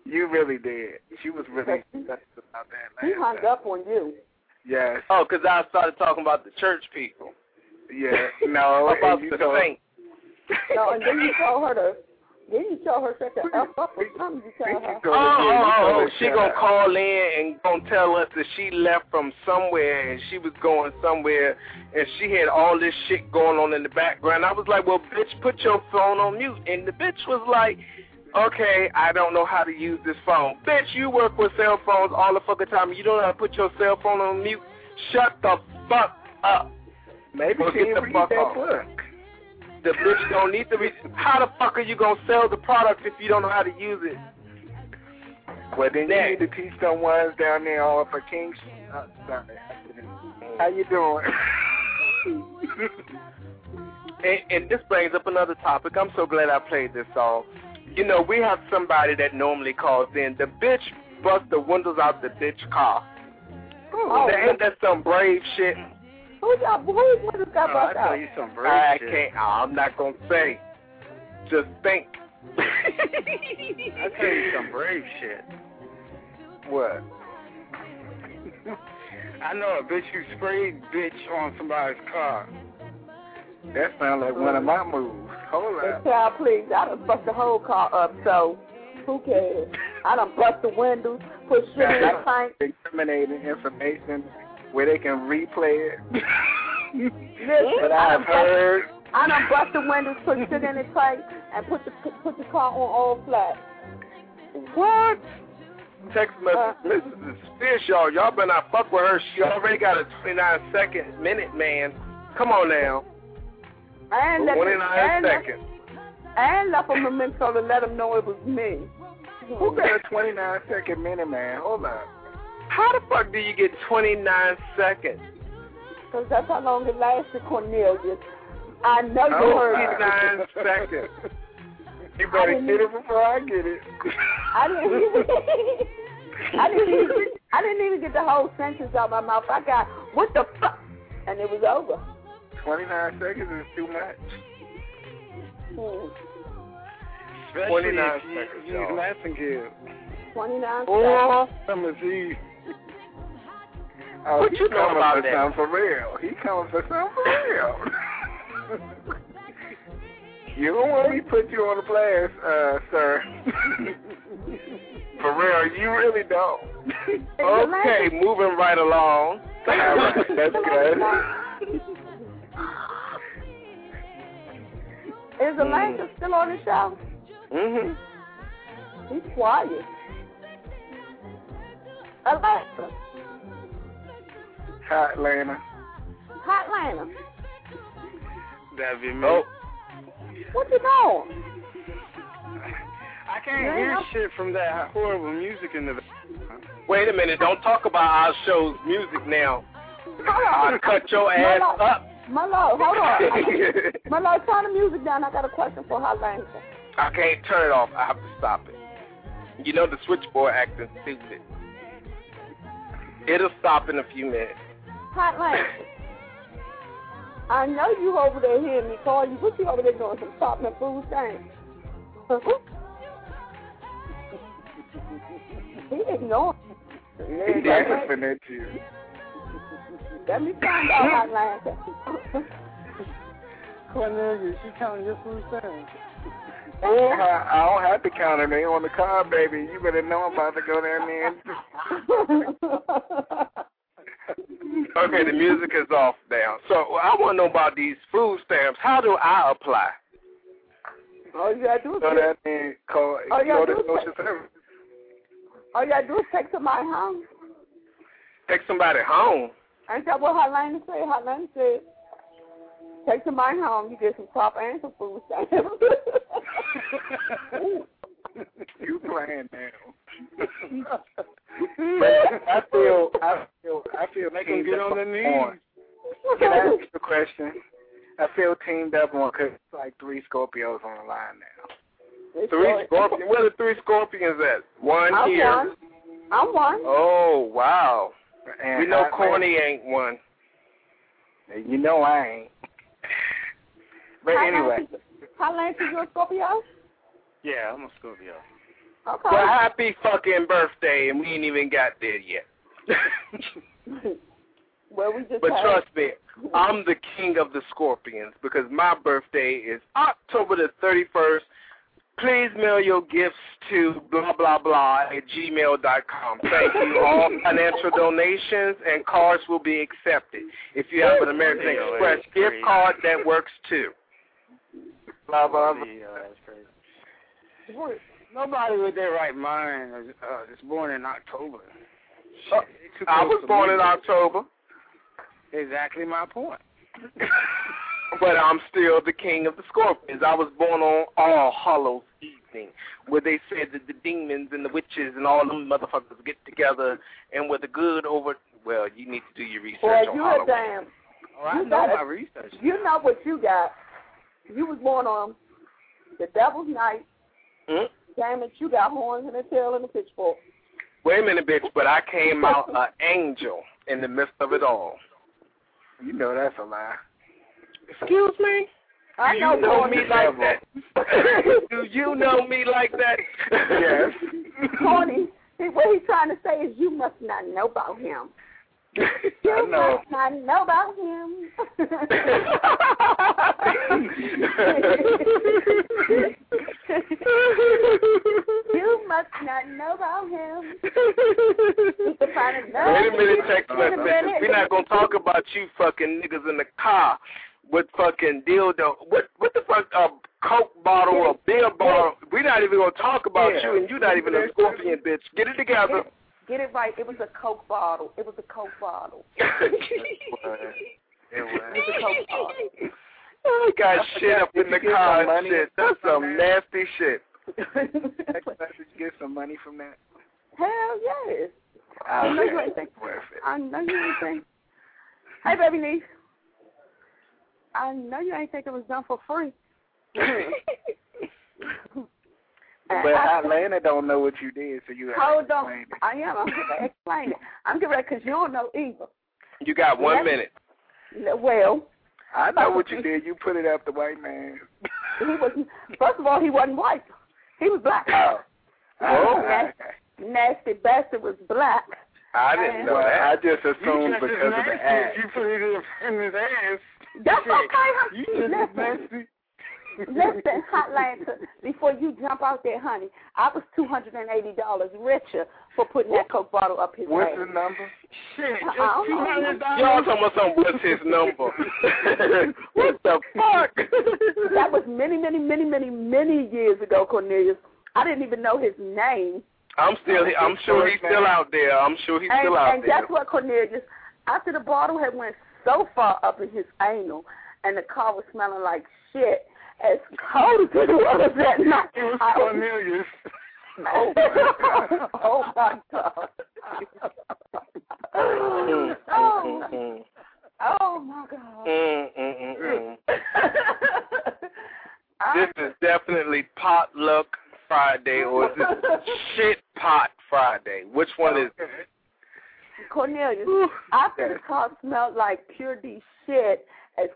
you really did. She was really upset about that He hung time. up on you. Yes. Oh, 'cause I started talking about the church people. Yeah. No. about the saints. No, and then you told her to. Then you told her shut the f up or something. You tell her. Oh, oh, oh, she gonna call in and gonna tell us that she left from somewhere and she was going somewhere and she had all this shit going on in the background. I was like, well, bitch, put your phone on mute. And the bitch was like, okay, I don't know how to use this phone. Bitch, you work with cell phones all the fucking time. You don't know how to put your cell phone on mute. Shut the fuck up. Maybe Well, she get didn't the read fuck that off. book. The bitch don't need to be. How the fuck are you gonna sell the product if you don't know how to use it? Well, then you need to teach some ones down there all for King. Uh, sorry. How you doing? And, and this brings up another topic. I'm so glad I played this song. You know, we have somebody that normally calls in. The bitch bust the windows out the bitch car. Oh, That- ain't that some brave shit? Who got who windows got Oh, I bust tell out? you some brave I can't. Oh, I'm not gonna say. Just think. I tell you some brave shit. What? I know a bitch who sprayed bitch on somebody's car. That sounds like one of my moves. Hold And up. child, please, I done bust the whole car up, so who cares? I done bust the windows, put shit in the tank. Incriminating information where they can replay it. Listen, but I I've heard. I done bust the windows, put shit in the tank, and put the put the car on all flat. What? Text message. Uh, Listen, this y'all. Y'all better not fuck with her. She already got a 29 second minute man. Come on now. And let 29 and, seconds. and left a memento to let them know it was me. Who got a 29 second minute man? Hold up. How the fuck do you get 29 seconds? Because that's how long it lasted, Cornelius. I know you heard 29 seconds. You better get it before I get it. I didn't even. I didn't even. I didn't even get the whole sentence out of my mouth. I got what the fuck, and it was over. Twenty nine seconds is too much. Hmm. Especially 29 if you seconds, use Massengill. 29 Oh, Christmas Eve. Oh, what you know about that? For real. He coming for something for real. you don't want me put you on the blast, uh, sir. for real, you really don't. okay, moving right along. That's good. Is Elijah mm. still on the show? Mm-hmm. He's quiet. Alexa, Hot Lana. Hot Lana, That'd be me. Oh, what you doing? I can't Yeah. hear shit from that horrible music in the. wait a minute. Don't talk about our show's music now. I'll Hold on. cut your ass Molo, up. Molo, hold on. Molo, turn the music down. I got a question for Hot Lana. I can't turn it off. I have to stop it. You know the switchboard acting stupid. It'll stop in a few minutes. Hot Lana. I know you over there hearing me call you. What you over there doing? Some shopping and food things. he ignoring. He's laughing at you. Let me find out, Hot Lana. Cornelius, you counting your food stamps? Oh, I, I don't have to count them. They on the car, baby. You better know I'm about to go down there. Okay, the music is off now. So I want to know about these food stamps. How do I apply? all you gotta do is go take, down there and call, yeah, go to do it. social service. all you gotta do is take to my house. Take somebody home. Ain't that what Hot Lana said? Hot Lana said, take somebody home. You get some crop and some food stamps. You playing now. but I feel, I feel, I feel Make them get up on their on- knees. Can I ask you a question? I feel teamed up on because it's like three Scorpios on the line now. Three scorpions. Where the three scorpions at? One I'm here. one. I'm one. Oh wow. And We know I- Corny ain't one. You know I ain't. But How anyway, Lance, how Lance is your Scorpio? yeah, I'm a Scorpio. Okay. Well, happy fucking birthday, and we ain't even got there yet. well, we just but had, trust me, I'm the king of the scorpions because my birthday is October the 31st. Please mail your gifts to blah blah blah at gmail.com. Thank you. All financial donations and cards will be accepted. If you have an American Express gift card, that works too. Blah blah blah. Yeah, that's crazy. Boy, Nobody with their right mind is, uh, is born in October. Uh, Shit, it's too I was born in. October, Exactly my point. but I'm still the king of the scorpions. I was born on All Hallows evening, where they said that the demons and the witches and all them motherfuckers get together and where the good over. Well, you need to do your research Boy, on a Halloween. damn. Oh, I You know gotta- my research. You know what you got. You was born on the Devil's Night. Hmm? Damn it, you got horns and a tail and a pitchfork. Wait a minute, bitch, but I came out an angel in the midst of it all. You know that's a lie. Excuse me? I Do know you know me like that? Do you know me like that? Yes. Corny. What he's trying to say is you must not know about him. I You know. must not know about him. you must not know about him. You can find another Wait a minute, text in message. We're not gonna talk about you fucking niggas in the car with fucking dildo. What what the fuck? A coke bottle, or a beer bottle. We're not even gonna talk about Yeah. you, and you're not even a scorpion, bitch. Get it together. Get it right. It was a Coke bottle. It was a Coke bottle. It It was a was. Coke bottle. Oh, I got shit up in the Did you get car and shit. That's some that? nasty shit. Text message, get some money from that. Hell yes. I oh, know you ain't think- worth it. I know you ain't think. Hey, baby niece. I know you ain't think it was done for free. But I- Atlanta don't know what you did, so you have Hold to on. explain it. I am. I'm going to explain it. I'm getting ready because you don't know either. You got one Yes. minute. Well, I know what you did. You put it up the white man. he was. First of all, he wasn't white. He was black. Oh. Oh. Nasty, nasty bastard was black. I didn't know that. I just assumed because of the ass. You put it in his ass. That's okay. You just nasty. Listen, Hotline, before you jump out there, honey, I was two hundred and eighty dollars richer for putting that Coke bottle up his What's ass. the number? Shit, just two hundred Y'all dollars. talking about something, what's his number? what the fuck? That was many, many, many, many, many years ago, Cornelius. I didn't even know his name. I'm still. I'm sure he's still out there. I'm sure he's And, still out and there. guess what, Cornelius? After the bottle had went so far up in his anal, and the car was smelling like shit, as cold as it was that night, It was I Cornelius. Oh my God! Oh my God! Oh, oh my God! mm, mm, mm, mm. This is definitely potluck Friday, or is this shit pot Friday? Which one is? it? Cornelius, after the car smelled like pure D shit,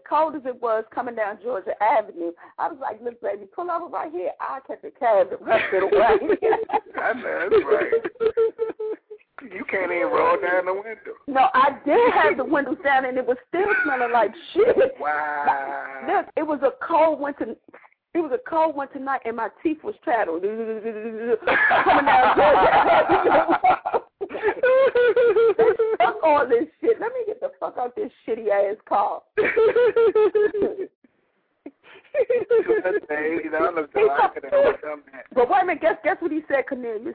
cold as it was coming down Georgia Avenue, I was like, look, baby, pull over right here. I'll catch a cab the rest of the way. I know that's right. You can't even roll down the window. no, I did have the windows down, and it was still smelling like shit. Wow. Look, it was a cold winter. It was a cold winter night, and my teeth was chattered. Coming down Georgia Avenue. fuck all this shit. Let me get fuck out this shitty ass call. Eighty dollars though. I could have overcome that. But wait a minute, guess guess what he said, Cornelius?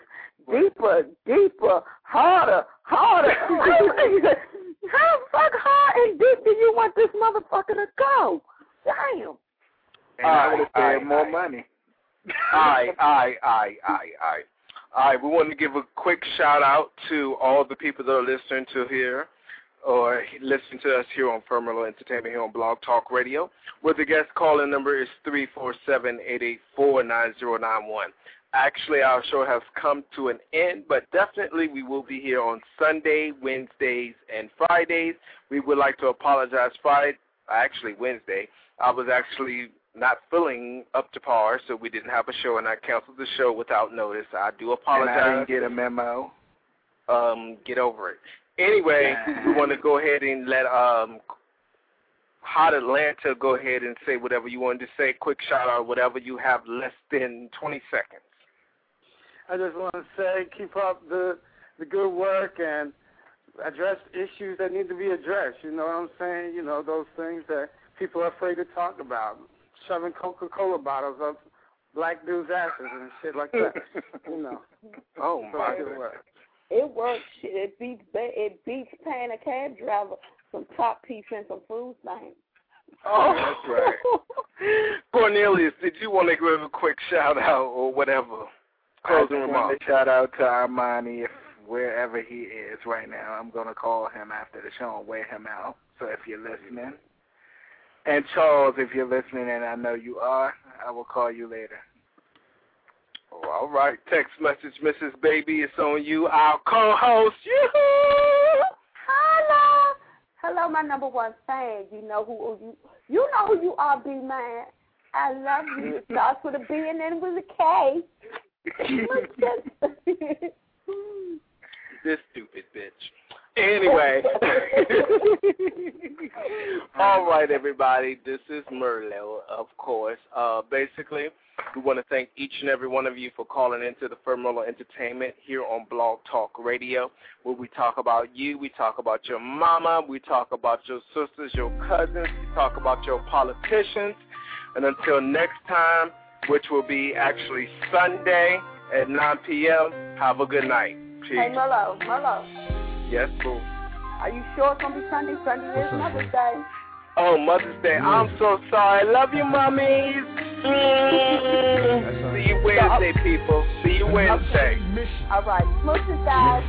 Deeper, deeper, harder, harder. How fuck hard and deep do you want this motherfucker to go? Damn. And I would have Aye, paid more aye. money. Aye, aye, aye, aye, aye. All right, we want to give a quick shout out to all the people that are listening to here or listening to us here on Firmalo Entertainment here on Blog Talk Radio, where the guest calling number is three four seven eight eight four nine zero nine one. Actually, our show has come to an end, but definitely we will be here on Sunday, Wednesdays, and Fridays. We would like to apologize. Friday, actually Wednesday, I was actually not feeling up to par, so we didn't have a show, and I canceled the show without notice. I do apologize. And I didn't get a memo. Um, get over it. Anyway, we want to go ahead and let um Hot Atlanta go ahead and say whatever you wanted to say. Quick shout out, whatever you have, less than 20 seconds. I just want to say, keep up the the good work and address issues that need to be addressed. You know what I'm saying? You know those things that people are afraid to talk about, shoving Coca-Cola bottles up black dudes' asses and shit like that. you know. Oh my goodness. It works. It beats it beats paying a cab driver some top piece and some food stamps. Oh, that's right. Cornelius, did you want to give a quick shout out or whatever? Closing I remarks. want to shout out to Armani if wherever he is right now. I'm gonna call him after the show and wear him out. So if you're listening, and Charles, if you're listening, and I know you are, I will call you later. Oh, all right. Text message, Mrs. Baby. It's on you. Our co-host. Yoo-hoo! Hello. Hello, my number one fan. You know who you you know who you are, B man. I love you. It starts with a B and then with a K. this stupid bitch. Anyway. All right, everybody. This is Merlot, of course. Uh, basically, we want to thank each and every one of you for calling into the Merlot Entertainment here on Blog Talk Radio, where we talk about you, we talk about your mama, we talk about your sisters, your cousins, we talk about your politicians. And until next time, which will be actually Sunday at 9 p.m., have a good night. Peace. Hey, Merlot, Merlot. Yes, boo. Are you sure it's going to be Sunday? Sunday is Mother's Day. Oh, Mother's Day. I'm so sorry. Love you, mummies. Mm. See you Wednesday, people. See you Wednesday. All right. Smoothes, guys.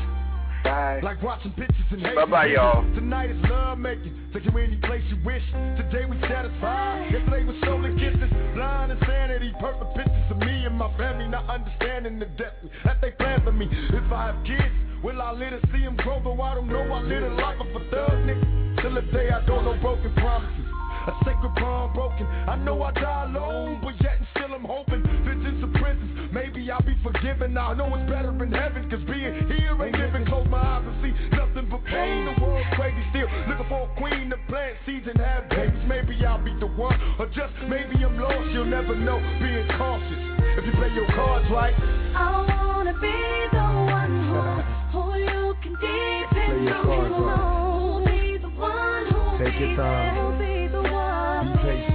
Bye. Like watching pictures and Bye bye, y'all. Tonight is love making. Take you any place you wish. Today we satisfied. Yesterday was stolen kisses. Blind insanity. Perfect pictures of me and my family. Not understanding the depth that they plan for me. If I have kids, will I let it see them grow? Though I don't know. I live a life of a thug nigga. Till the day I don't know broken promises. A sacred bond broken. I know I die alone, but yet and still I'm hoping. Visions of prisons, maybe I'll be forgiven. I know it's better in heaven, cause being here ain't living. Close my eyes and see nothing but pain. The world's crazy still. Looking for a queen to plant seeds and have babies. Maybe I'll be the one, or just maybe I'm lost. You'll never know. Being cautious. If you play your cards right, I wanna be the one who, who you can depend your cards right. Who'll be the one Take your time. there, who'll be the one. be patient.